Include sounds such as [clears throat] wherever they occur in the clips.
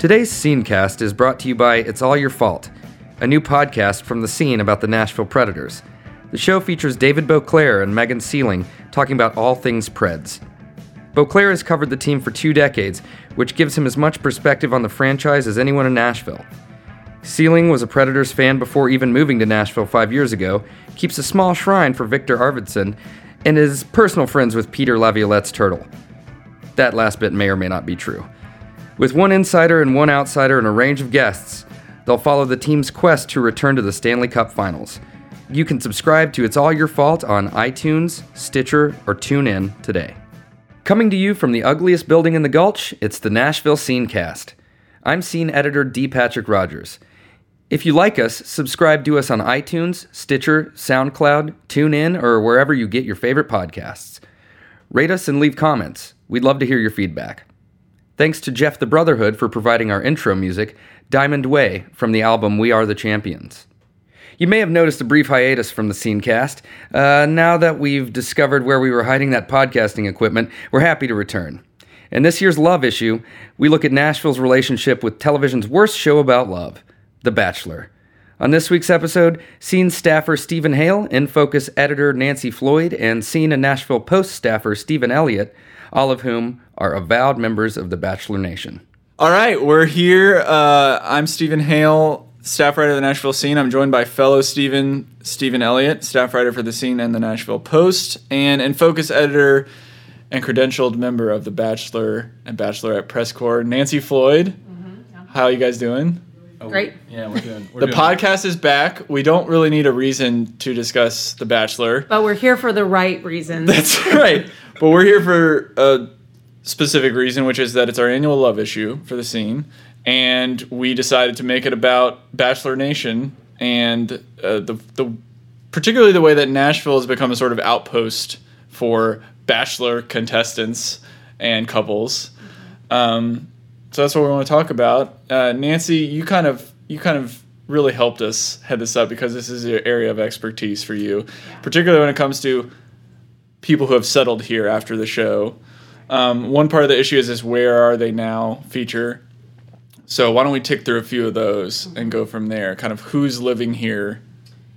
Today's Scenecast is brought to you by It's All Your Fault, a new podcast from the scene about the Nashville Predators. The show features David Boclair and Megan Seling talking about all things Preds. Boclair has covered the team for two decades, which gives him as much perspective on the franchise as anyone in Nashville. Seling was a Predators fan before even moving to Nashville five years ago, keeps a small shrine for Viktor Arvidsson, and is personal friends with Peter Laviolette's turtle. That last bit may or may not be true. With one insider and one outsider and a range of guests, they'll follow the team's quest to return to the Stanley Cup Finals. You can subscribe to It's All Your Fault on iTunes, Stitcher, or TuneIn today. Coming to you from the ugliest building in the Gulch, it's the Nashville Scenecast. I'm scene editor D. Patrick Rogers. If you like us, subscribe to us on iTunes, Stitcher, SoundCloud, TuneIn, or wherever you get your favorite podcasts. Rate us and leave comments. We'd love to hear your feedback. Thanks to Jeff the Brotherhood for providing our intro music, Diamond Way, from the album We Are the Champions. You may have noticed a brief hiatus from the Scenecast. Uh, now that we've discovered where we were hiding that podcasting equipment, we're happy to return. In this year's Love issue, we look at Nashville's relationship with television's worst show about love, The Bachelor. On this week's episode, Scene staffer Steven Hale, NFocus editor Nancy Floyd, and Scene and Nashville Post staffer Stephen Elliott, all of whom are avowed members of the Bachelor Nation. All right, we're here. Uh, I'm Steven Hale, staff writer of the Nashville Scene. I'm joined by fellow Stephen Stephen Elliott, staff writer for the Scene and the Nashville Post, and NFocus editor and credentialed member of the Bachelor and Bachelorette press corps, Nancy Floyd. How are you guys doing? Great. Yeah, we're doing. We're The doing podcast is back. We don't really need a reason to discuss The Bachelor. But we're here for the right reasons. That's right. But we're here for a specific reason, which is that it's our annual love issue for the scene, and we decided to make it about Bachelor Nation and uh, the the particularly the way that Nashville has become a sort of outpost for Bachelor contestants and couples. Um, so that's what we want to talk about. Uh, Nancy, you kind of you kind of really helped us head this up because this is an area of expertise for you, particularly when it comes to people who have settled here after the show. Um, one part of the issue is this "Where are they now?" feature. So why don't we tick through a few of those and go from there? Kind of who's living here.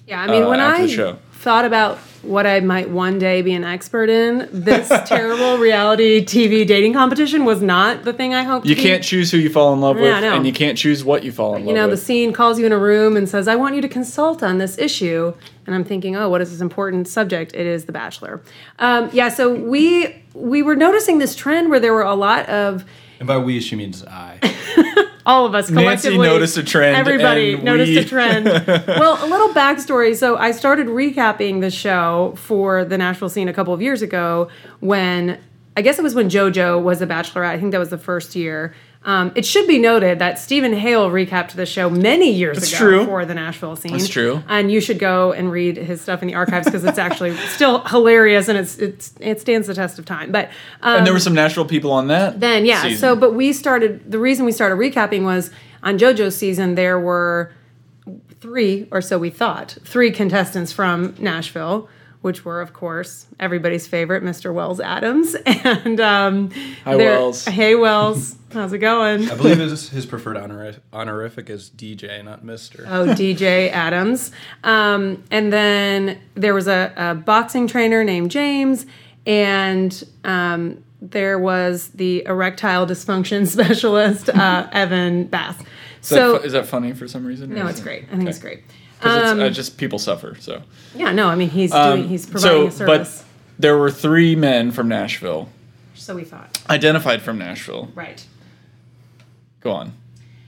yeah, I mean, uh, when I thought about what I might one day be an expert in, this [laughs] terrible reality TV dating competition was not the thing I hoped. You to can't choose who you fall in love Yeah, with, know. and you can't choose what you fall in You love You know, the scene calls you in a room and says, "I want you to consult on this issue," and I'm thinking, "Oh, what is this important subject?" It is The Bachelor. Um, yeah, so we we were noticing this trend where there were a lot of And by we, she means I. [laughs] all of us Nancy collectively noticed a trend, Everybody noticed we- a trend. [laughs] well, a little backstory. So I started recapping the show for the Nashville scene a couple of years ago when I guess it was when JoJo was a bachelorette. I think that was the first year. Um, it should be noted that Steven Hale recapped the show many years That's ago true. for the Nashville scene. That's true. And you should go and read his stuff in the archives because it's actually [laughs] still hilarious and it's, it's it stands the test of time. But um, and there were some Nashville people on that. then yeah season. so but we started the reason we started recapping was on jojo's season there were three or so we thought three contestants from nashville which were of course everybody's favorite mr wells adams [laughs] and um Hi, Wells. hey wells how's it going I believe his, his preferred honor, honorific is DJ, not Mister. Oh, DJ Adams. Um, and then there was a, a boxing trainer named James, and um, there was the erectile dysfunction [laughs] specialist, uh, Evan Bass. is, So, that fu- is that funny for some reason? no, it's great. I think it's great. Because Um, uh, just people suffer. So, Yeah, no, I mean, he's Um, doing, he's providing so a service. but there were three men from Nashville, so we thought. identified from Nashville. Right. Go on.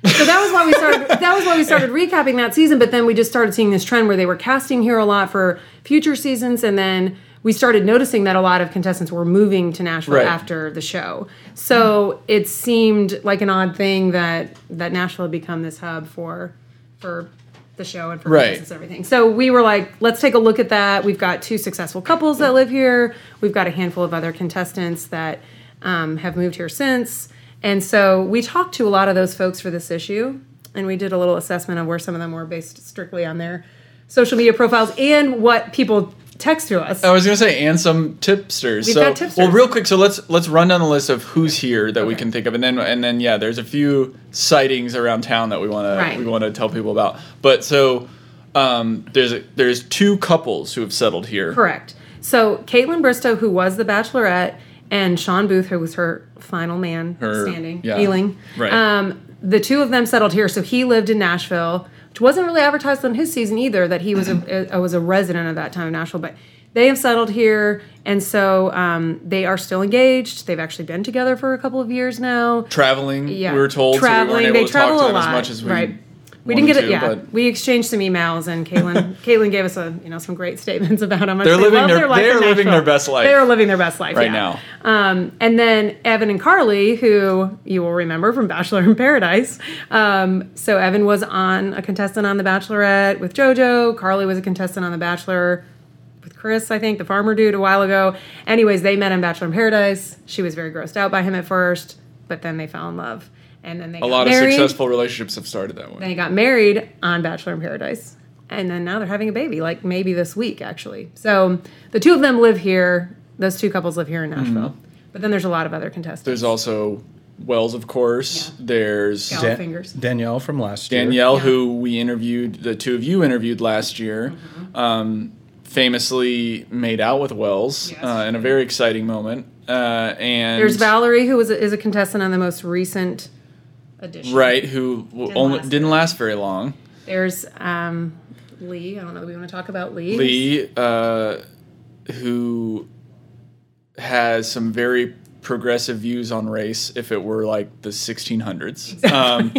so that was why we started [laughs] that was why we started recapping that season but then we just started seeing this trend where they were casting here a lot for future seasons and then we started noticing that a lot of contestants were moving to Nashville Right. after the show. So it seemed like an odd thing that that Nashville had become this hub for for the show and for Right. contestants and everything. So we were like, let's take a look at that. We've got two successful couples that live here. We've got a handful of other contestants that um, have moved here since. And so we talked to a lot of those folks for this issue, and we did a little assessment of where some of them were based strictly on their social media profiles and what people text to us. I was gonna say, and some tipsters. We've so, got tipsters. well, real quick. So let's let's run down the list of who's here that we can think of, and then and then yeah, there's a few sightings around town that we want Right. to we want to tell people about. But so um, there's a, there's two couples who have settled here. Correct. So Kaitlyn Bristowe, who was the Bachelorette, and Shawn Booth, who was her final man Her- standing, yeah. Ealing. Right. Um, the two of them settled here. So he lived in Nashville, which wasn't really advertised on his season either. That he was a, [clears throat] a was a resident of that time of Nashville, but. They have settled here, and so um, they are still engaged. They've actually been together for a couple of years now. Traveling, Yeah, we were told, traveling. so we they to travel talk to a lot, as much as we right? We didn't get it. Yeah, we exchanged some emails, and Kaitlyn, Kaitlyn [laughs] gave us a you know some great statements about how much They're they living love their- their life they're living their best life They are living their best life right yeah. now. Um, and then Evan and Carly, who you will remember from Bachelor in Paradise. Um, so Evan was on a contestant on The Bachelorette with JoJo. Carly was a contestant on The Bachelor with Chris, I think, the farmer dude, a while ago. Anyways, they met in Bachelor in Paradise. She was very grossed out by him at first, but then they fell in love. And then they A got lot married. of successful relationships have started that way. They got married on Bachelor in Paradise. And then now they're having a baby, like maybe this week, actually. So the two of them live here. Those two couples live here in Nashville. But then there's a lot of other contestants. Mm-hmm. There's also Wells, of course. Yeah. There's Gal- Dan- Danielle from last year. Danielle, Yeah. who we interviewed, the two of you interviewed last year, Mm-hmm. um, famously made out with Wells Yes. uh, in a very exciting moment. Uh, and There's Valerie, who was a, is a contestant on the most recent edition. right, who Didn't only last didn't very last very long. There's um, Lee. I don't know. Do we want to talk about Lee? Lee, uh, who has some very progressive views on race. If it were like the 1600s, um,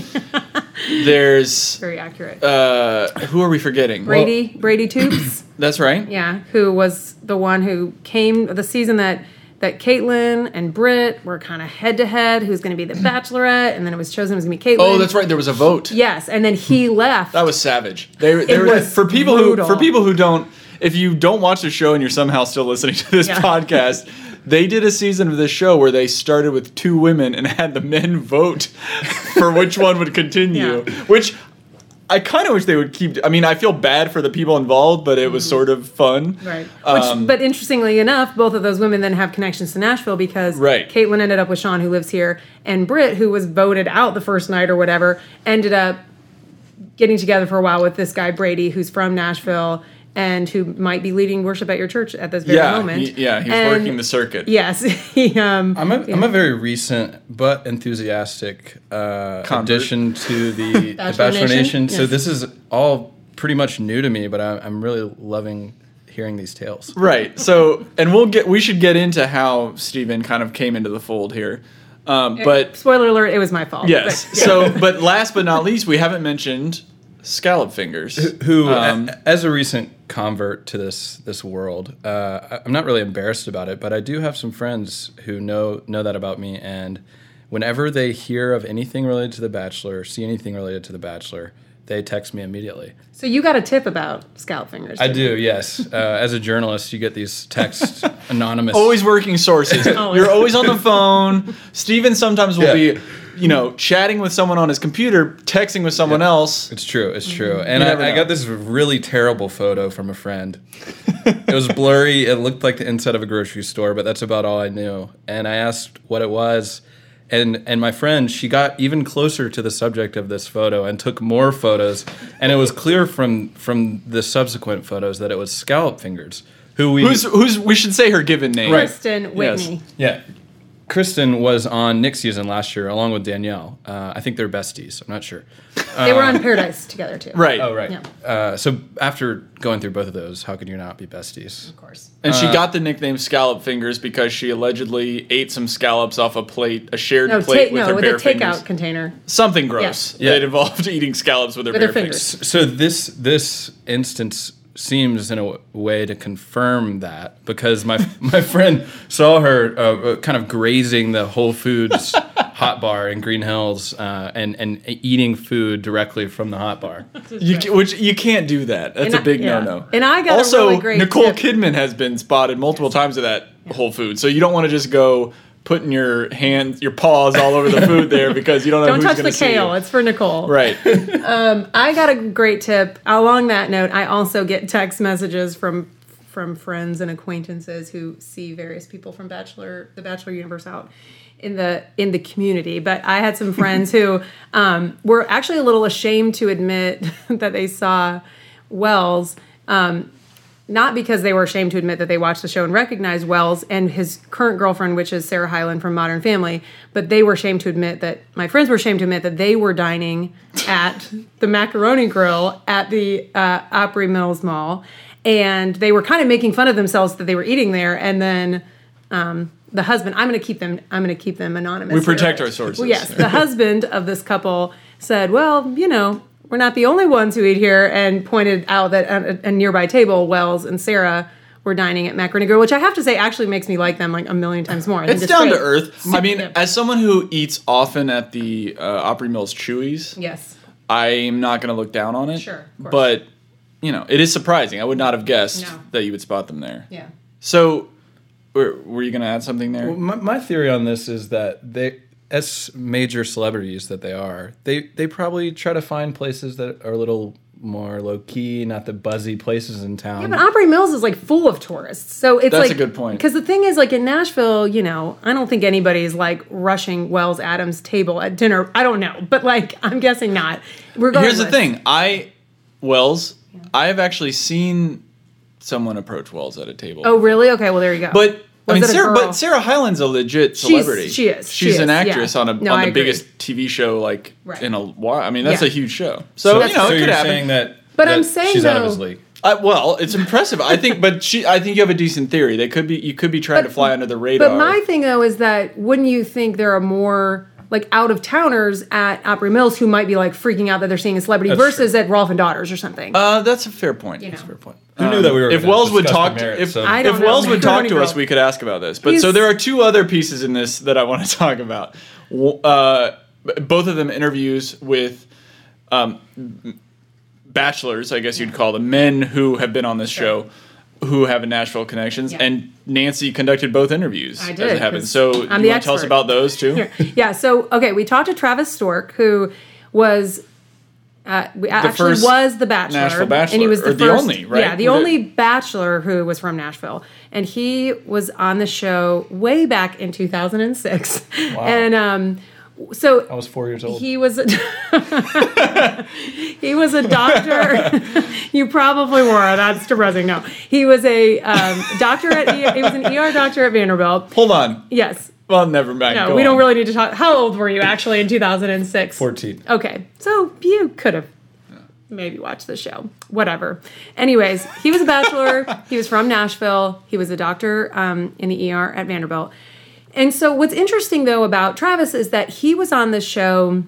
[laughs] there's Very accurate. uh, who are we forgetting? Brady. Brady Toops. [coughs] That's right. Yeah, who was the one who came the season that that Kaitlyn and Britt were kind of head to head. Who's going to be the Bachelorette, and then it was chosen it was going to be Kaitlyn. Oh, that's right. There was a vote. Yes, and then he hmm. left. That was savage. They, they were was for people brutal. who for people who don't. If you don't watch the show and you're somehow still listening to this Yeah. podcast, they did a season of this show where they started with two women and had the men vote for which one would continue. Yeah. Which I kind of wish they would keep. I mean, I feel bad for the people involved, but it was Mm-hmm. sort of fun. Right. Which, Um, but interestingly enough, both of those women then have connections to Nashville because Right. Kaitlyn ended up with Shawn, who lives here, and Britt, who was voted out the first night or whatever, ended up getting together for a while with this guy Brady, who's from Nashville and who might be leading worship at your church at this very Yeah, moment. he, yeah, he's And- working the circuit. Yes, [laughs] he. Um, I'm a, am a very recent but enthusiastic uh, addition to the, [laughs] the Bachelor Bachelor Nation? Nation. So Yes. this is all pretty much new to me, but I'm, I'm really loving hearing these tales. Right. So, and we'll get. We should get into how Steven kind of came into the fold here. Um, but spoiler alert, it was my fault. Yes. But, yeah. So, but last but not least, we haven't mentioned scallop fingers. Who, Um, as a recent convert to this this world, uh, I- I'm not really embarrassed about it, but I do have some friends who know know that about me, and whenever they hear of anything related to The Bachelor, see anything related to The Bachelor, they text me immediately. so you got a tip about scallop fingers. I didn't you? do, yes. Uh, as a journalist, you get these texts [laughs] anonymous. always working sources. [laughs] You're always on the phone. Steven sometimes will Yeah. be, you know, chatting with someone on his computer, texting with someone else. It's true. It's true. And I, I got this really terrible photo from a friend. it was blurry. It looked like the inside of a grocery store, but that's about all I knew. And I asked what it was. And, and my friend, she got even closer to the subject of this photo and took more photos. And it was clear from from the subsequent photos that it was scallop fingers, who we Who's who's? We should say her given name. Christen Whitney. yeah. Christen was on Nick's season last year along with Danielle. Uh, I think they're besties. I'm not sure. They were on Paradise together too. Right. Oh right. Yeah. Uh, so after going through both of those, how could you not be besties? Of course. And Uh, she got the nickname Scallop Fingers because she allegedly ate some scallops off a plate, a shared No, plate ta- with no, her with a takeout fingers. container. Something gross. Yeah. That involved [laughs] eating scallops with her With bare her fingers. fingers. So this this instance seems in a w- way to confirm that because my [laughs] my friend saw her uh, uh, kind of grazing the Whole Foods [laughs] hot bar in Green Hills uh, and and eating food directly from the hot bar. You, ca- which you can't do that. That's And a I- big yeah. no no. And I got a also really great Nicole tip. Kidman has been spotted multiple times at that Whole Foods, so you don't want to just go putting your hands, your paws all over the food there because you don't know Don't who's touch going the to see kale. It's for Nicole. Right. [laughs] I got a great tip. Along that note, I also get text messages from from friends and acquaintances who see various people from Bachelor, the Bachelor universe out in the in the community. But I had some friends [laughs] who um, were actually a little ashamed to admit [laughs] that they saw Wells. Um, not because they were ashamed to admit that they watched the show and recognized Wells and his current girlfriend, which is Sarah Hyland from Modern Family, but they were ashamed to admit that my friends were ashamed to admit that they were dining at [laughs] the Macaroni Grill at the uh, Opry Mills Mall, and they were kind of making fun of themselves that they were eating there, and then. Um, the husband, I'm going to keep them. I'm going to keep them anonymous. We protect here. our sources. Well, yes, the husband of this couple said, "Well, you know, we're not the only ones who eat here," and pointed out that at a, a nearby table, Wells and Sarah were dining at Macaroni Grill, which I have to say actually makes me like them like a million times more. I It's down great. to earth. I mean, Yeah. as someone who eats often at the uh, Opry Mills Chuy's, Yes. I'm not going to look down on it. Sure, of course. But you know, it is surprising. I would not have guessed No. that you would spot them there. Yeah. So, were, were you going to add something there? My, my theory on this is that they, as major celebrities that they are, they they probably try to find places that are a little more low key, not the buzzy places in town. Yeah, but Opry Mills is like full of tourists, so it's That's like a good point. Because the thing is, like in Nashville, you know, I don't think anybody's like rushing Wells Adams' table at dinner. I don't know, but like [laughs] I'm guessing not. Regardless, Here's the thing. I Wells, I have actually seen someone approach Wells at a table. Oh, really? Okay, well there you go. But I mean, Sarah, but Sarah Hyland's a legit celebrity. she is, she She's an is, actress yeah. on a No, on I the agree. biggest TV show like Right. in a while. I mean, that's Yeah. a huge show. so, So, you know, so it you're could happen. saying that, But that I'm saying, she's out of though- his league. Uh, well, it's impressive. I think, but she, I think you have a decent theory. They could be, you could be trying to fly under the radar. But my thing though is that wouldn't you think there are more like out of towners at Opry Mills who might be like freaking out that they're seeing a celebrity That's versus at Rolf and Daughters or something? uh, that's a fair point. You That's a fair point. Who knew that we were If Wells would discuss the talk, to, if, of- I don't if know. Wells would talk to us, we could ask about this. But He's- so there are two other pieces in this that I want to [laughs] talk about. Uh, both of them interviews with um, bachelors, I guess you'd call them, men who have been on this show. Who have a Nashville connections, Yeah. and Nancy conducted both interviews I as did, it happened. So, I'm you want to tell us about those too? yeah. So okay, we talked to Travis Stork, who was. Uh, we actually first was the bachelor, Nashville and he was the or the only, right? Yeah, the did- only bachelor who was from Nashville, and he was on the show way back in 2006, and um, so I was four years old. he was a [laughs] he was a doctor. [laughs] you probably were. That's depressing. No, he was a um, doctor at he was an ER doctor at Vanderbilt. Hold on. Yes. Well, never mind. No, Go we don't really need to talk. How old were you actually in 2006? 14. Okay, so you could have maybe watched the show. Whatever. Anyways, he was a bachelor. he was from Nashville. He was a doctor um, in the ER at Vanderbilt. And so, what's interesting though about Travis is that he was on this show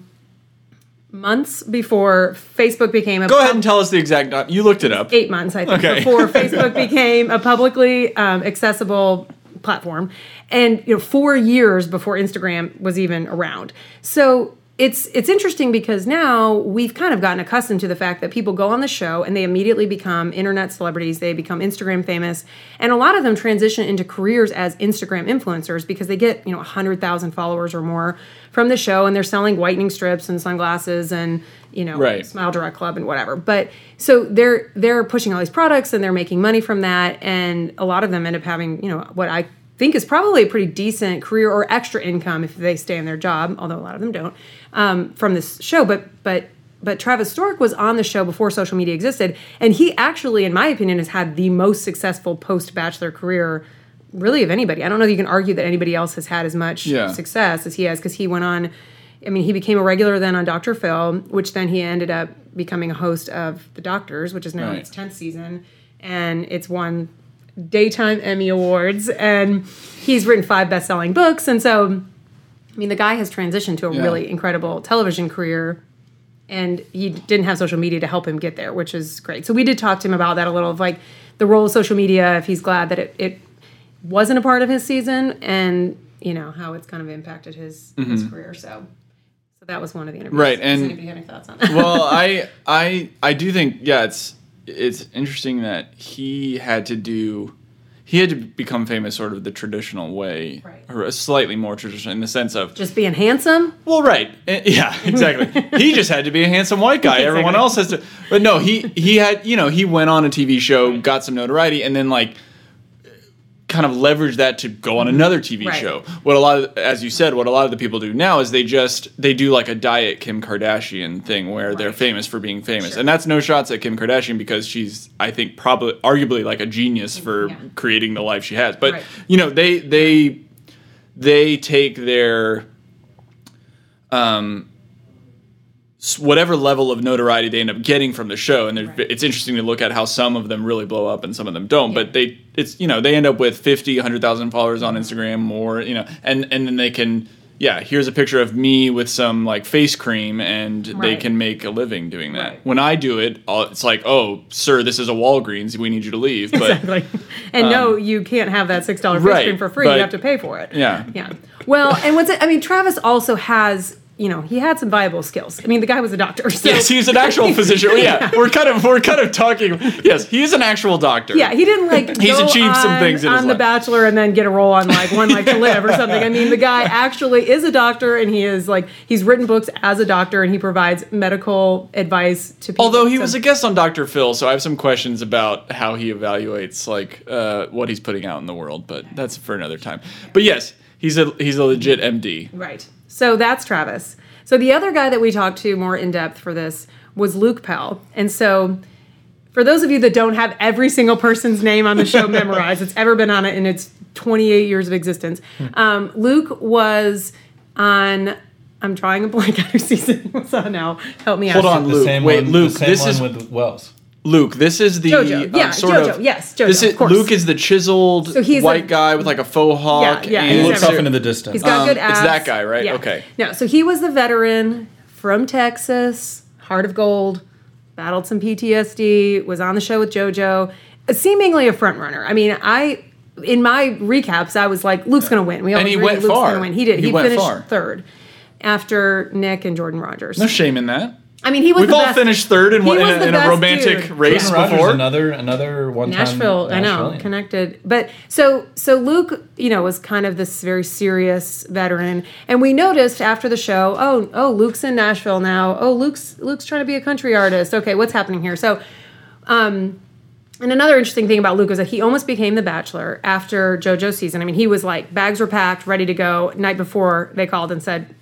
months before Facebook became a Go ahead and tell us the exact. time. You looked it up. eight months, I think, Okay. before [laughs] Facebook became a publicly um, accessible platform, and you know, four years before Instagram was even around. So it's it's interesting because now we've kind of gotten accustomed to the fact that people go on the show and they immediately become internet celebrities. They become Instagram famous, and a lot of them transition into careers as Instagram influencers because they get you know hundred thousand followers or more from the show, and they're selling whitening strips and sunglasses and you know Right. Smile Direct Club and whatever. But so they're they're pushing all these products and they're making money from that, and a lot of them end up having you know what I think is probably a pretty decent career or extra income if they stay in their job, although a lot of them don't um, from this show. But but but Travis Stork was on the show before social media existed, and he actually, in my opinion, has had the most successful post Bachelor career. Really, of anybody, I don't know if you can argue that anybody else has had as much Yeah. success as he has because he went on. I mean, he became a regular then on Dr. Phil, which then he ended up becoming a host of The Doctors, which is now in Right. its 10th season. And it's won daytime Emmy Awards. And he's written five best selling books. And so, I mean, the guy has transitioned to a Yeah. really incredible television career. And he didn't have social media to help him get there, which is great. So we did talk to him about that a little of like the role of social media, if he's glad that it, it wasn't a part of his season, and you know how it's kind of impacted his his career. So, so that was one of the interviews. Mm-hmm. Right, Does and- anybody have any thoughts on that? well, I I I do think yeah, it's it's interesting that he had to do he had to become famous sort of the traditional way, Right. or a slightly more traditional in the sense of Just being handsome. well, right, Eh, yeah, [laughs] exactly. he just had to be a handsome white guy. Everyone else has to, but no, he he had you know he went on a TV show, got some notoriety, and then like kind of leverage that to go on another TV Right. show. What a lot of, as you said, what a lot of the people do now is they just they do like a diet Kim Kardashian thing where they're famous for being famous, Sure. and that's no shots at Kim Kardashian because she's I think probably arguably like a genius for Yeah. creating the life she has. But Right. you know they they they take their um whatever level of notoriety they end up getting from the show and Right. it's interesting to look at how some of them really blow up and some of them don't Yeah. but they it's you know they end up with 50 100000 followers on instagram or you know and and then they can yeah here's a picture of me with some like face cream and they can make a living doing that Right. when i do it it's like oh sir this is a walgreens we need you to leave but Exactly. [laughs] And no, you can't have that six dollar face Um, right, cream for free. but- You have to pay for it. Yeah. Yeah. Well, and what's it? I mean, Travis also has. You know, he had some viable skills. I mean, the guy was a doctor. So yes he's an actual [laughs] physician yeah we're kind of we're kind of talking yes he's an actual doctor Yeah, he didn't like. He's go achieved some on- things in his on The life. Bachelor and then get a role on like One Life to Live or something. I mean, the guy actually is a doctor and he is like he's written books as a doctor and he provides medical advice to people. Although he So- was a guest on Dr. Phil, so I have some questions about how he evaluates like uh, what he's putting out in the world, but that's for another time. But yes, he's a he's a legit MD. Right. So that's Travis. So the other guy that we talked to more in depth for this was Luke Pell. And so for those of you that don't have every single person's name on the show [laughs] memorized, it's ever been on it in its 28 years of existence. Um, Luke was on. I'm trying a blank [laughs] on who season he was on now. Help me Hold out. on, The Luke. same Wait, one, Luke, The same this one is- with Wells. Luke, this is the Jojo. um, Yeah, sort Jojo. of Yes, Jojo, This is of course. Luke is the chiseled So he's white a- guy with like a faux hawk. Yeah, yeah, and He looks every- off into the distance. He's got Um, good it's that guy, right? Yeah. Okay. No, so he was the veteran from Texas, Heart of Gold, battled some PTSD, was on the show with JoJo, seemingly a front runner. I mean, I in my recaps, I was like, Luke's going to win. We all And he agree went Luke's far. gonna win. He did. He He, went finished far. third after Nick and Jordan Rogers. No shame in that. I mean, he was We've the all best. finished third in, He one, in, was a, the in a best romantic dude. race Jordan Rogers, before. another another one Nashville, I know, connected. But so so Luke, you know, was kind of this very serious veteran, and we noticed after the show, oh oh, Luke's in Nashville now. Oh, Luke's Luke's trying to be a country artist. Okay, what's happening here? So, um, and another interesting thing about Luke was that he almost became the Bachelor after JoJo's season. I mean, he was like bags were packed, ready to go. Night before, they called and said,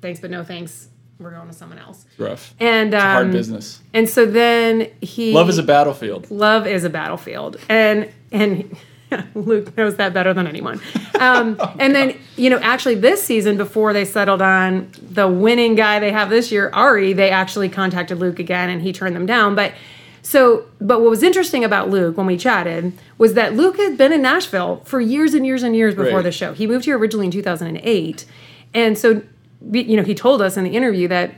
"Thanks, but no thanks. We're going to someone else." Rough. And um, Hard business. And so then he Love is a battlefield. love is a battlefield and and [laughs] luke knows that better than anyone um, [laughs] and then you know actually this season before they settled on the winning guy they have this year arie they actually contacted luke again and he turned them down but so but what was interesting about luke when we chatted was that luke had been in nashville for years and years and years before Right. the show he moved here originally in 2008 and so you know he told us in the interview that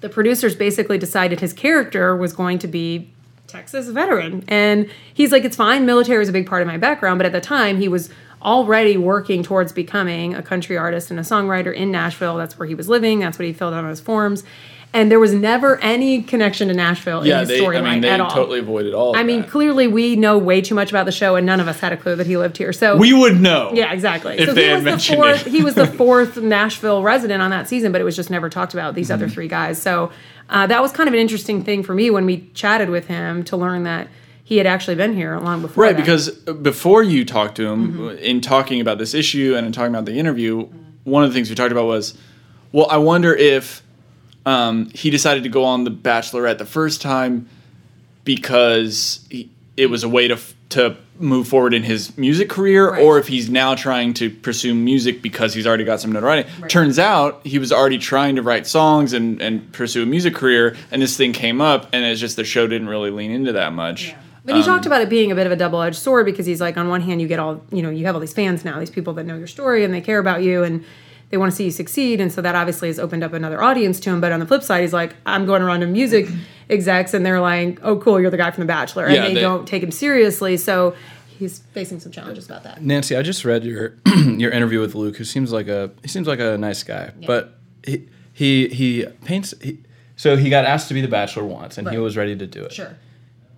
the producers basically decided his character was going to be Texas veteran. And he's like, it's fine, military is a big part of my background, but at the time he was already working towards becoming a country artist and a songwriter in Nashville. That's where he was living, that's what he filled out on his forms. And there was never any connection to Nashville Yeah, in his they. I storyline mean, they at all. totally avoided all. Of I mean, that. clearly we know way too much about the show, and none of us had a clue that he lived here. So we would know. yeah, exactly. If so they he had was the mentioned fourth. it. he was the [laughs] fourth Nashville resident on that season, but it was just never talked about. These Mm-hmm. other three guys. So uh, that was kind of an interesting thing for me when we chatted with him to learn that he had actually been here long before. Right, that. because before you talked to him, Mm-hmm. in talking about this issue and in talking about the interview, one of the things we talked about was, well, I wonder if um, he decided to go on The Bachelorette the first time because he, it was a way to to move forward in his music career, Right. or if he's now trying to pursue music because he's already got some notoriety. Right. Turns out he was already trying to write songs and, and pursue a music career, and this thing came up, and it's just the show didn't really lean into that much. But he talked about it being a bit of a double edged sword because he's like, on one hand, you get all, you know, you have all these fans now, these people that know your story and they care about you and they want to see you succeed. And so that obviously has opened up another audience to him. But on the flip side, he's like, I'm going around to music mm-hmm. execs and they're like, oh, cool, you're the guy from The Bachelor. And Yeah, they, they- don't take him seriously. So he's facing some challenges about that. Nancy, I just read your [clears throat] your interview with Luke, who seems like a he seems like a nice guy, but he he he paints. He, so he got asked to be the Bachelor once, and he was ready to do it. Sure.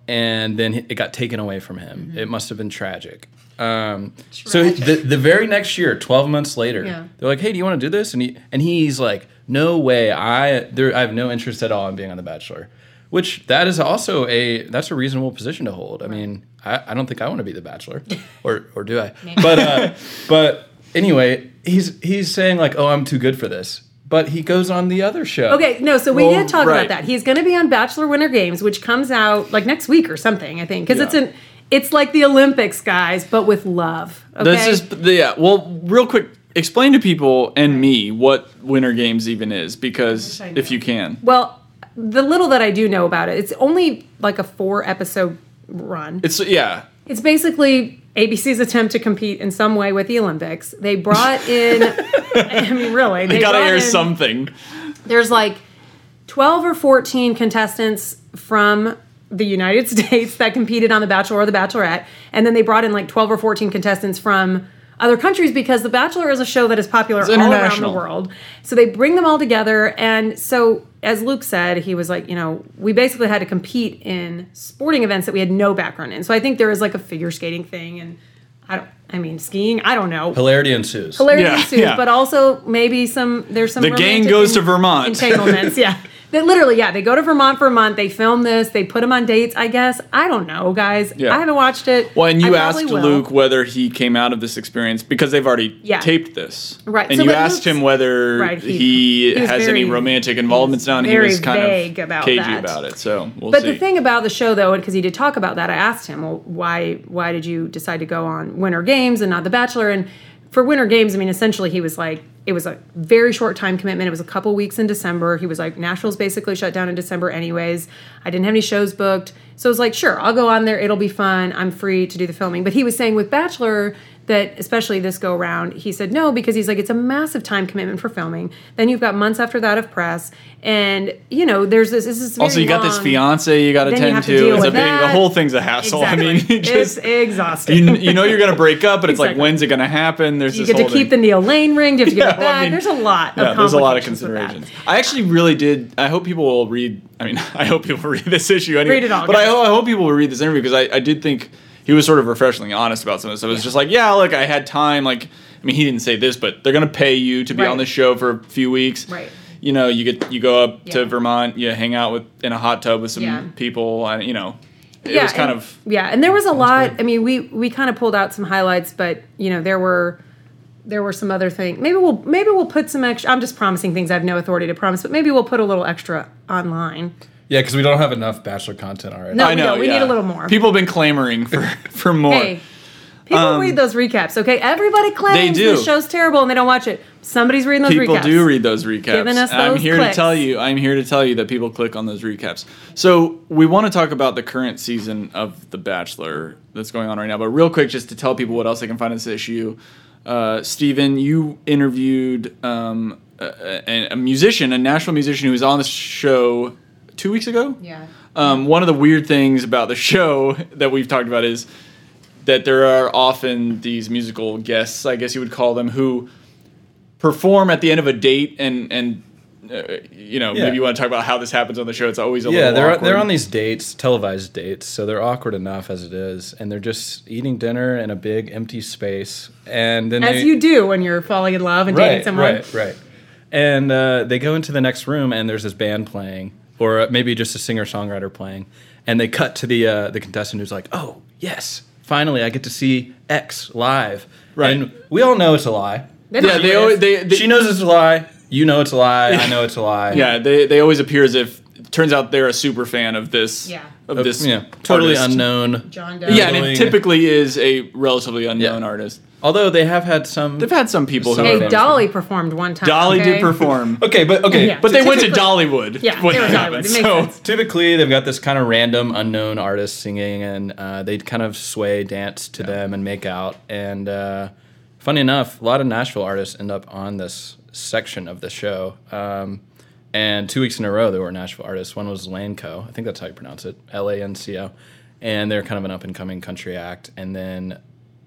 And then it got taken away from him. Mm-hmm. It must have been tragic. Um, so the the very next year, twelve months later, Yeah. they're like, "Hey, do you want to do this?" And he and he's like, "No way! I there I have no interest at all in being on The Bachelor." Which that is also a that's a reasonable position to hold. I mean, I, I don't think I want to be The Bachelor, [laughs] or or do I? But uh, but anyway, he's he's saying like, "Oh, I'm too good for this," but he goes on the other show. Okay, no, so we Well, did talk right. about that. He's going to be on Bachelor Winter Games, which comes out like next week or something, I think, because it's an it's like the Olympics, guys, but with love. Okay? This is the yeah. Well, real quick, explain to people and me what Winter Games even is, because if you can, well, the little that I do know about it, it's only like a four episode run. it's yeah. It's basically ABC's attempt to compete in some way with the Olympics. They brought [laughs] in, I mean, really, They gotta air in- something. there's like 12 or 14 contestants from the United [laughs] States that competed on The Bachelor or The Bachelorette. And then they brought in like 12 or 14 contestants from other countries because The Bachelor is a show that is popular all around the world. So they bring them all together. And so, as Luke said, he was like, you know, we basically had to compete in sporting events that we had no background in. So I think there is like a figure skating thing. And I don't, I mean, skiing, I don't know Hilarity ensues. hilarity Yeah, ensues, yeah. but also maybe some there's some. The gang romantic goes to Vermont. Entanglements, yeah. [laughs] They literally, yeah, they go to Vermont for a month. They film this. They put them on dates. I guess I don't know, guys. Yeah. I haven't watched it. Well, and you asked will. Luke whether he came out of this experience because they've already Yeah. taped this, Right, And so you asked Luke's- him whether Right, he, he- has any romantic involvements now, and he very was kind vague of about cagey that. about it. So we'll But see. the thing about the show, though, because he did talk about that, I asked him, well, why why did you decide to go on Winter Games and not The Bachelor? And for Winter Games, I mean, essentially, he was like, it was a very short time commitment. It was a couple weeks in December. He was like, Nashville's basically shut down in December, anyways. I didn't have any shows booked. So I was like, sure, I'll go on there. It'll be fun. I'm free to do the filming. But he was saying with Bachelor, that especially this go around, he said no because he's like it's a massive time commitment for filming. Then you've got months after that of press, and you know there's this. this is also, you got this fiance you got to tend to to. It's a big. The whole thing's a hassle. Exactly. I mean, [laughs] you it's just exhausting. you, you know you're gonna break up, but it's like when's it gonna happen? There's you get to keep the. Neil Lane ring. You have to Yeah, it well, I back? mean, there's a lot. Yeah, there's a lot of complications with that. considerations. I actually really did. I hope people will read. I mean, [laughs] I hope people read this issue. Anyway, Read it all, But I, I hope people will read this interview because I, I did think he was sort of refreshingly honest about some of this. So It was just like, yeah, look, I had time. Like, I mean, he didn't say this, but they're gonna pay you to be Right. on the show for a few weeks. Right. You know, you get you go up Yeah. to Vermont, you hang out with in a hot tub with some Yeah. people, and you know, it was kind and- of yeah, and there was a lot. great. I mean, we we kind of pulled out some highlights, but you know there were there were some other things. Maybe we'll maybe we'll put some extra. I'm just promising things I have no authority to promise, but maybe we'll put a little extra online. Yeah, because we don't have enough Bachelor content already. No, I we know don't. We yeah. need a little more. People have been clamoring for [laughs] for more. Hey, people read those recaps. Okay, everybody claims Um, do. the show's terrible and they don't watch it. Somebody's reading those people recaps. People do read those recaps. Giving us And I'm here clicks. to tell you. I'm here to tell you that people click on those recaps. So we want to talk about the current season of The Bachelor that's going on right now. But real quick, just to tell people what else they can find in this issue. Uh, Steven, you interviewed um, a, a, a musician, a national musician who was on the show two weeks ago. Yeah. Um, one of the weird things about the [laughs] show that we've talked about is that there are often these musical guests, I guess you would call them, who perform at the end of a date and and uh, you know Yeah. maybe you want to talk about how this happens on the show. It's always a Yeah, little they're awkward. they're on these dates, televised dates, so they're awkward enough as it is, and they're just eating dinner in a big empty space, and then As they, you do when you're falling in love and dating someone. right, right, and uh, they go into the next room, and there's this band playing, or uh, maybe just a singer songwriter playing, and they cut to the uh, the contestant who's like, "Oh yes, finally I get to see X live," Right. And we all know it's a lie. They Yeah, they always, they, they she knows it's a lie. You know it's a lie. I know it's a lie. [laughs] yeah they they always appear as if it turns out they're a super fan of this Yeah. of Uh, this yeah, totally artist. unknown. John Doe. Yeah, and it Doing- typically is a relatively unknown Yeah. artist. Although they have had some. They've had some people Some who of Hey, them. Dolly performed one time. Dolly okay? did perform, [laughs] Okay, but okay, Yeah. but they went to typically- Dollywood. Yeah, when they were that Dollywood. happened, It makes so- sense. typically they've got this kind of random unknown artist singing and uh, they kind of sway dance to them and make out and uh, funny enough a lot of nashville artists end up on this section of the show um, and two weeks in a row there were nashville artists one was lanco i think that's how you pronounce it l-a-n-c-o and they're kind of an up-and-coming country act and then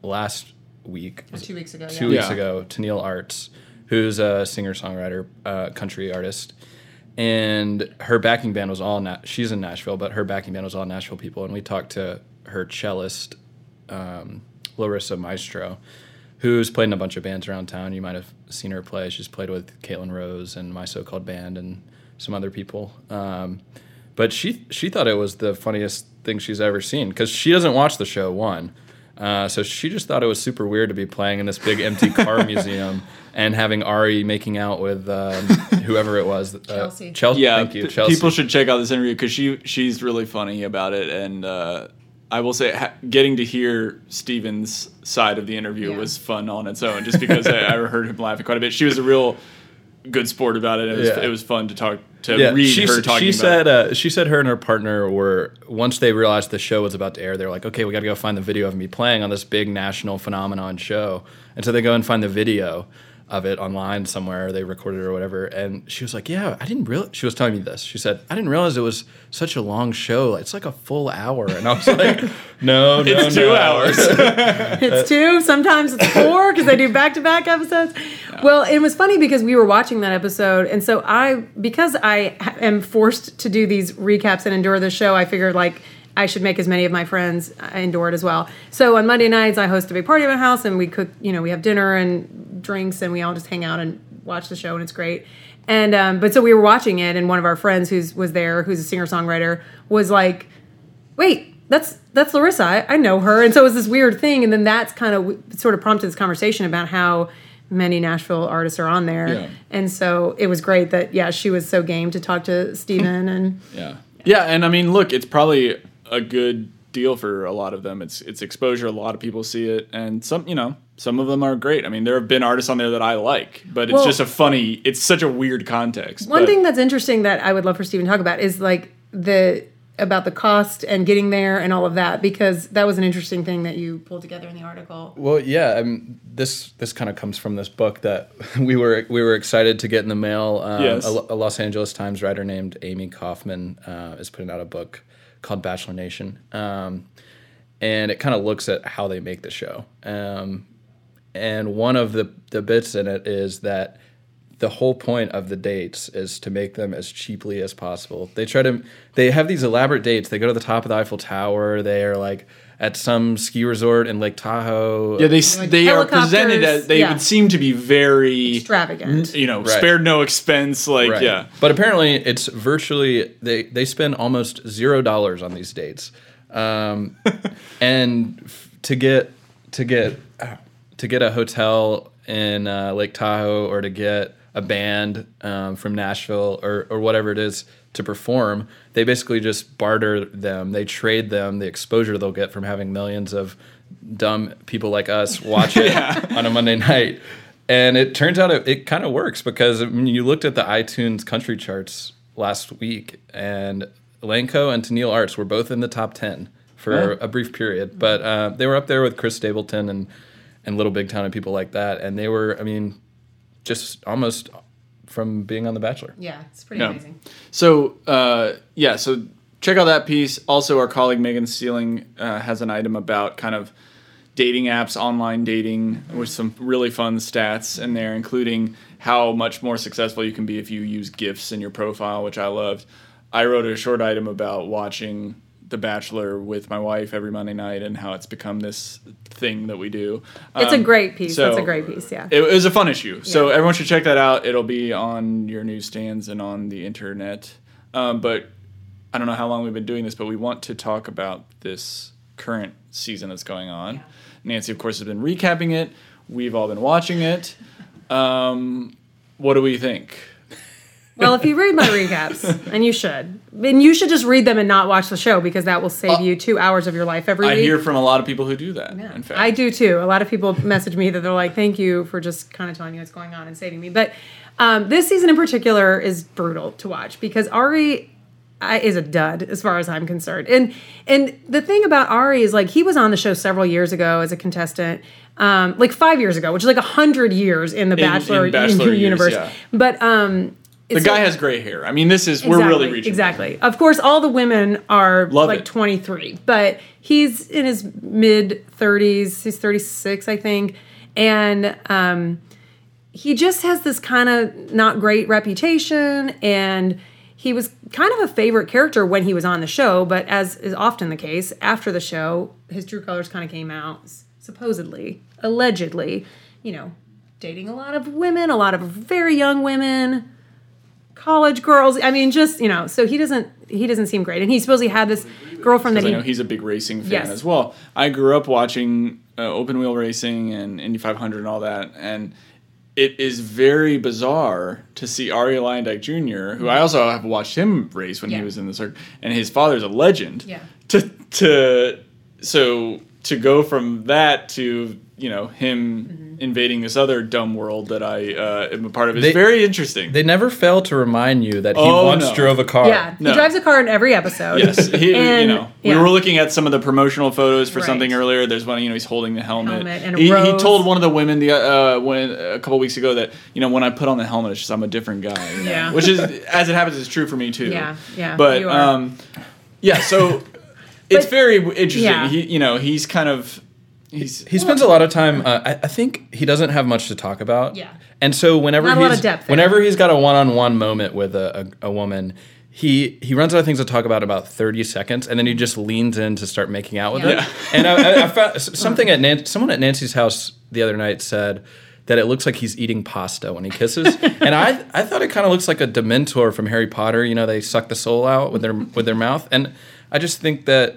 last week Two weeks ago. two yeah. weeks Yeah. ago Tenille Arts, who's a singer songwriter, uh, country artist, and her backing band was all Na- she's in Nashville, but her backing band was all Nashville people, and we talked to her cellist, um, Larissa Maestro, who's played in a bunch of bands around town. You might have seen her play. She's played with Caitlin Rose and my so-called band and some other people. Um, but she she thought it was the funniest thing she's ever seen because she doesn't watch the show one. Uh, so she just thought it was super weird to be playing in this big empty [laughs] car museum and having Arie making out with um, whoever it was. Uh, Chelsea. Chelsea. yeah, thank you, th- Chelsea. people should check out this interview because she she's really funny about it, and uh, I will say ha- getting to hear Steven's side of the interview Yeah. was fun on its own, just because I, I heard him laughing quite a bit. She was a real good sport about it. It was, Yeah. it was fun to talk to yeah, read she, her s- talking. she about said it. uh, she said her and her partner were once they realized the show was about to air, they were like, okay, we got to go find the video of me playing on this big national phenomenon show, and so they go and find the video of it online somewhere. They recorded it or whatever, and she was like, yeah, I didn't real. She was telling me this. She said, I didn't realize it was such a long show. It's like a full hour, and I was like, [laughs] no, no, it's two no. hours. [laughs] It's two, sometimes it's four because they do back to back episodes. Well, it was funny because we were watching that episode, and so I, because I am forced to do these recaps and endure the show, I figured like I should make as many of my friends endure it as well. So on Monday nights, I host a big party at my house, and we cook, you know, we have dinner and drinks, and we all just hang out and watch the show, and it's great. And um, but so we were watching it, and one of our friends who's was there, who's a singer songwriter, was like wait, that's that's Larissa. I, I know her. And so it was this weird thing. And then that's kind of sort of prompted this conversation about how many Nashville artists are on there. Yeah. And so it was great that yeah, she was so game to talk to Steven and Yeah. Yeah, and I mean, look, it's probably a good deal for a lot of them. It's it's exposure. A lot of people see it, and some, you know, some of them are great. I mean, there have been artists on there that I like, but it's Well- just a funny. It's such a weird context. one but- thing that's interesting that I would love for Steven to talk about is like the about the cost and getting there and all of that because that was an interesting thing that you pulled together in the article. Well, yeah, I mean, this this kind of comes from this book that [laughs] we were we were excited to get in the mail. Um, Yes. a, a Los Angeles Times writer named Amy Kaufman uh, is putting out a book called Bachelor Nation, um, and it kind of looks at how they make the show. Um, and one of the the bits in it is that the whole point of the dates is to make them as cheaply as possible. They try to they have these elaborate dates. They go to the top of the Eiffel Tower. They are like at some ski resort in Lake Tahoe. Yeah, they Like they are presented as they yeah. would seem to be very Extravagant. you know Right. spared no expense. Like Right. yeah, But apparently, it's virtually they they spend almost zero dollars on these dates, um, [laughs] and f- to get to get to get a hotel in uh, Lake Tahoe or to get a band um, from Nashville or or whatever it is to perform, they basically just barter them. They trade them the exposure they'll get from having millions of dumb people like us [laughs] watch it on a Monday night. And it turns out it, it kind of works because I mean, you looked at the iTunes country charts last week, and Lanco and Tenille Arts were both in the top 10 for Yeah. a brief period. But uh, they were up there with Chris Stapleton and, and Little Big Town and people like that. And they were, I mean, just almost from being on The Bachelor. Yeah, it's pretty Yeah. amazing. So uh, yeah, so check out that piece. Also, our colleague Megan Seling uh, has an item about kind of dating apps, online dating, with some really fun stats in there, including how much more successful you can be if you use GIFs in your profile, which I loved. I wrote a short item about watching The Bachelor with my wife every Monday night and how it's become this thing that we do. It's a Um, great piece. That's so- a great piece, yeah. it, it was a fun issue. So everyone should check that out. It'll be on your newsstands and on the internet. Um, but I don't know how long we've been doing this, but we want to talk about this current season that's going on. Nancy, of course, has been recapping it. We've all been watching it. Um, what do we think? Well, if you read my recaps, [laughs] and you should, and you should just read them and not watch the show because that will save you two hours of your life every Uh, I week. hear from a lot of people who do that. Yeah. In fact, I do too. A lot of people message me that they're like, "Thank you for just kind of telling me what's going on and saving me." But um, this season in particular is brutal to watch because Arie I, is a dud as far as I'm concerned. And and the thing about Arie is like he was on the show several years ago as a contestant, um, like five years ago, which is like a hundred years in the Bachelor, in Bachelor years, universe. yeah. But um, the guy has gray hair. I mean, this is we're really reaching. exactly. Of course, all the women are Love like it. 23, but he's in his mid 30s. He's 36, I think, and um, he just has this kind of not great reputation and. He was kind of a favorite character when he was on the show, but as is often the case, after the show, his true colors kind of came out. supposedly, allegedly, you know, dating a lot of women, a lot of very young women, college girls. I mean, just you know, so he doesn't he doesn't seem great, and he supposedly had this girlfriend that I he know he's a big racing fan Yes. as well. I grew up watching uh, open wheel racing and Indy 500 and all that, and it is very bizarre to see Arie Luyendyk Jr., who I also have watched him race when Yeah. he was in the circuit, and his father's a legend. Yeah. To to so to go from that to you know him Mm-hmm. invading this other dumb world that I uh, am a part of is They- very interesting. They never fail to remind you that he Oh, once no. drove a car. yeah No. he drives a car in every episode. Yes, he, And, you know, yeah. we were looking at some of the promotional photos for Right. something earlier. There's one, you know, he's holding the helmet. Helmet and a he, he told one of the women the uh, when a couple weeks ago that you know when I put on the helmet, it's just I'm a different guy. you know? Yeah. which is as it happens is true for me too. Yeah, yeah, But you are. um, yeah, so [laughs] it's But- very interesting. yeah. He, you know, he's kind of he's He spends a lot of time. Uh, I, I think he doesn't have much to talk about. Yeah. And so whenever Not he's depth whenever he's got a one-on-one moment with a, a, a woman, he he runs out of things to talk about about thirty seconds, and then he just leans in to start making out with Yeah. her. And I, I, I found something at Nan- someone at Nancy's house the other night said that it looks like he's eating pasta when he kisses, [laughs] and I I thought it kind of looks like a Dementor from Harry Potter. You know, they suck the soul out with their with their mouth, and I just think that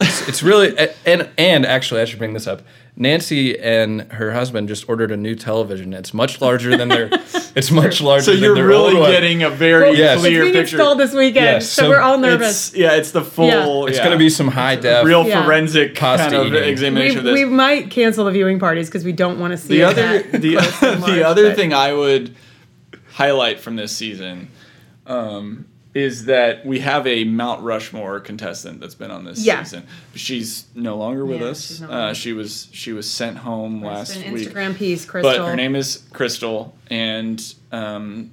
it's, it's really and and actually I should bring this up. Nancy and her husband just ordered a new television. It's much larger than their. [laughs] It's much larger. so than you're their really old one. getting a very Yes. It's clear being picture. installed this weekend, Yes, so, so we're all nervous. It's yeah, it's the full. Yeah. It's yeah, going to be some high def. real Yeah. forensic Pasta kind of eating. we, examination of this. we might cancel the viewing parties because we don't want to see the it other the, close and [laughs] the other but- thing I would highlight from this season um, is that we have a Mount Rushmore contestant that's been on this Yeah. season. She's no longer with Yeah, us. she's Uh, she was she was sent home It's last an week. Instagram piece, Krystal. But her name is Krystal, and um,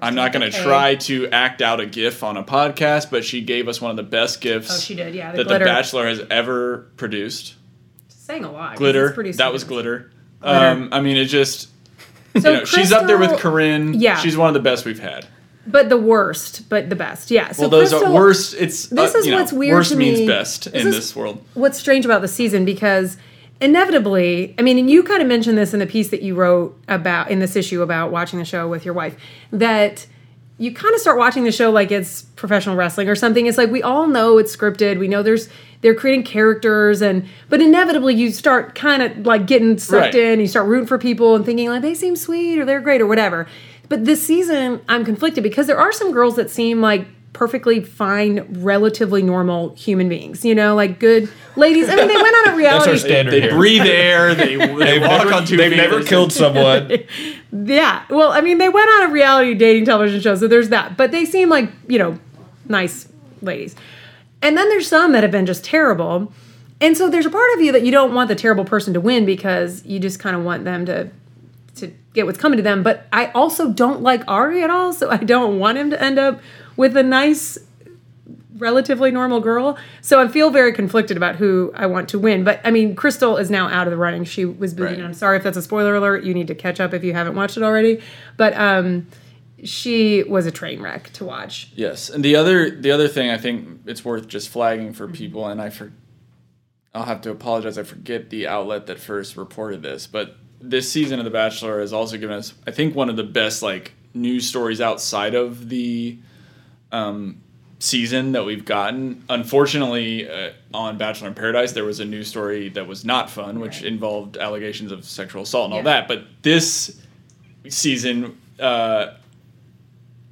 I'm not going to try to act out a GIF on a podcast, but she gave us one of the best gifts Oh, she did, yeah, the that glitter. The Bachelor has ever produced. saying a lot. Glitter. That was glitter. Glitter. Um, I mean, it just. So you know, she's up there with Corinne. Yeah. She's one of the best we've had. But the worst, but the best. Yeah. So Well, those Krystal, are worst. It's this uh, is you know, what's weird Worst to means me. best This in this world. what's strange about the season because inevitably, I mean, and you kind of mentioned this in the piece that you wrote about in this issue about watching the show with your wife, that you kind of start watching the show like it's professional wrestling or something. It's like we all know it's scripted. We know there's they're creating characters and but inevitably you start kind of like getting sucked Right. in. You start rooting for people and thinking like they seem sweet or they're great or whatever. But this season I'm conflicted because there are some girls that seem like perfectly fine, relatively normal human beings. You know, like good ladies. I mean, they went on a reality. That's our standard They here. breathe air. They, [laughs] they They've walk never, on 2 they've feet. never killed someone. [laughs] Yeah. Well, I mean, they went on a reality dating television show, so there's that. But they seem like, you know, nice ladies. And then there's some that have been just terrible. And so there's a part of you that you don't want the terrible person to win because you just kind of want them to to get what's coming to them. But I also don't like Arie at all, [laughs] so I don't want him to end up with a nice relatively normal girl. So I feel very conflicted about who I want to win. But I mean, Krystal is now out of the running. She was booted. Right. I'm sorry if that's a spoiler alert. You need to catch up if you haven't watched it already. But um, she was a train wreck to watch. Yes, and the other the other thing I think it's worth just flagging Mm-hmm. for people, and I for I'll have to apologize. I forget the outlet that first reported this, but this season of The Bachelor has also given us, I think, one of the best like news stories outside of the um, season that we've gotten. Unfortunately, uh, on Bachelor in Paradise, there was a news story that was not fun, which Right. involved allegations of sexual assault and all that. But this season, uh,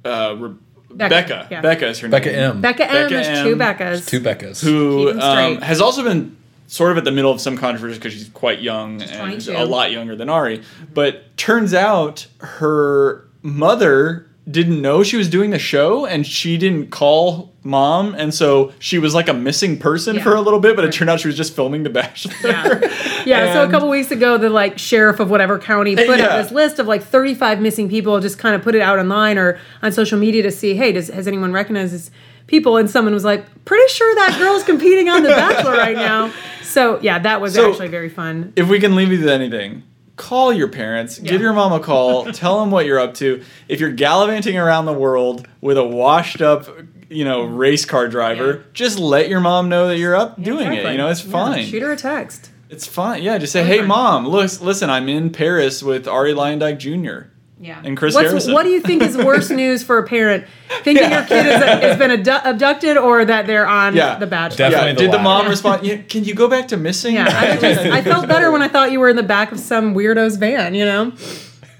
uh, Re- Becca, Becca, yeah. Bekah is her Becca name. M. Bekah M. Becca There's M. two Beccas. Two Beccas. who um, has also been sort of at the middle of some controversy because she's quite young and 22. a lot younger than Arie. Mm-hmm. But turns out her mother didn't know she was doing the show and she didn't call mom and so she was like a missing person Yeah. for a little bit but it turned out she was just filming the bachelor Yeah. Yeah, so a couple weeks ago, the like sheriff of whatever county uh, put Yeah. out this list of like 35 missing people, just kind of put it out online or on social media to see, hey, does has anyone recognized these people? And someone was like, pretty sure that girl's competing on The Bachelor right now. [laughs] So yeah, that was So- actually very fun. if we can leave you with anything, call your parents, give your mom a call, [laughs] tell them what you're up to. If you're gallivanting around the world with a washed up, you know, race car driver, Yeah. just let your mom know that you're up doing it. You know, it's Yeah, fine. shoot her a text. It's fine. Yeah, just say, "Hey, mom, look, listen, I'm in Paris with Arie Luyendyk Jr." Yeah. And Chris What's, Harrison. What do you think is worse [laughs] news for a parent? Thinking your kid is, has been abdu- abducted or that they're on Yeah. The Bachelor? Definitely Yeah. the Did the latter. mom respond? Yeah, can you go back to missing? Yeah, I, just, I felt [laughs] better when I thought you were in the back of some weirdo's van, you know?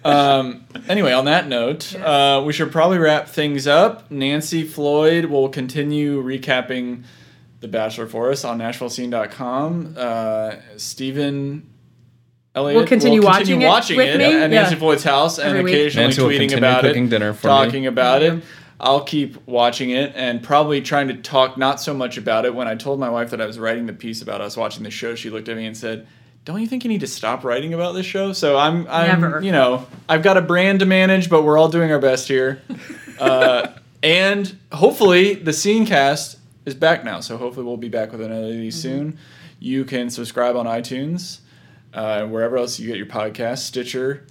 Um, anyway, on that note, uh, we should probably wrap things up. Nancy Floyd will continue recapping The Bachelor for us on NashvilleScene.com. Uh, Stephen Elliott Will continue watching it watching with it me? at Nancy Yeah. Floyd's house and Every week. occasionally Nancy tweeting continue about cooking it, dinner for me. talking about it. I'll keep watching it and probably trying to talk not so much about it. When I told my wife that I was writing the piece about us watching the show, she looked at me and said, "Don't you think you need to stop writing about this show?" So I'm, I'm, Never. you know, I've got a brand to manage, but we're all doing our best here. [laughs] uh, and hopefully, the Scenecast is back now. So hopefully, we'll be back with another of these Mm-hmm. soon. You can subscribe on iTunes, and wherever else you get your podcast, Stitcher.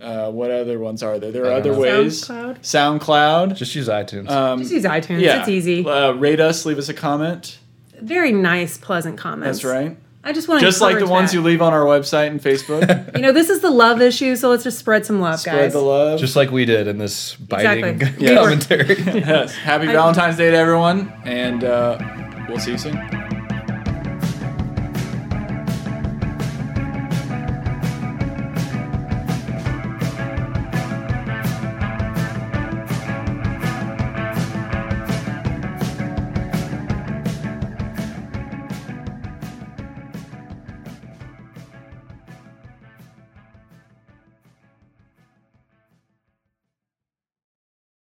Uh, what other ones are there? There are other know. ways. SoundCloud? SoundCloud. Just use iTunes. Um, Just use iTunes. yeah, It's easy. Uh, rate us. Leave us a comment. Very nice, pleasant comments. That's right. I just want to Just like the ones that. you leave on our website and Facebook. [laughs] You know, this is the love issue, so let's just spread some love, Spread guys. Spread the love. Just like we did in this biting Exactly. [laughs] We were- commentary. [laughs] yes. Happy Valentine's Day to everyone, and uh, we'll see you soon.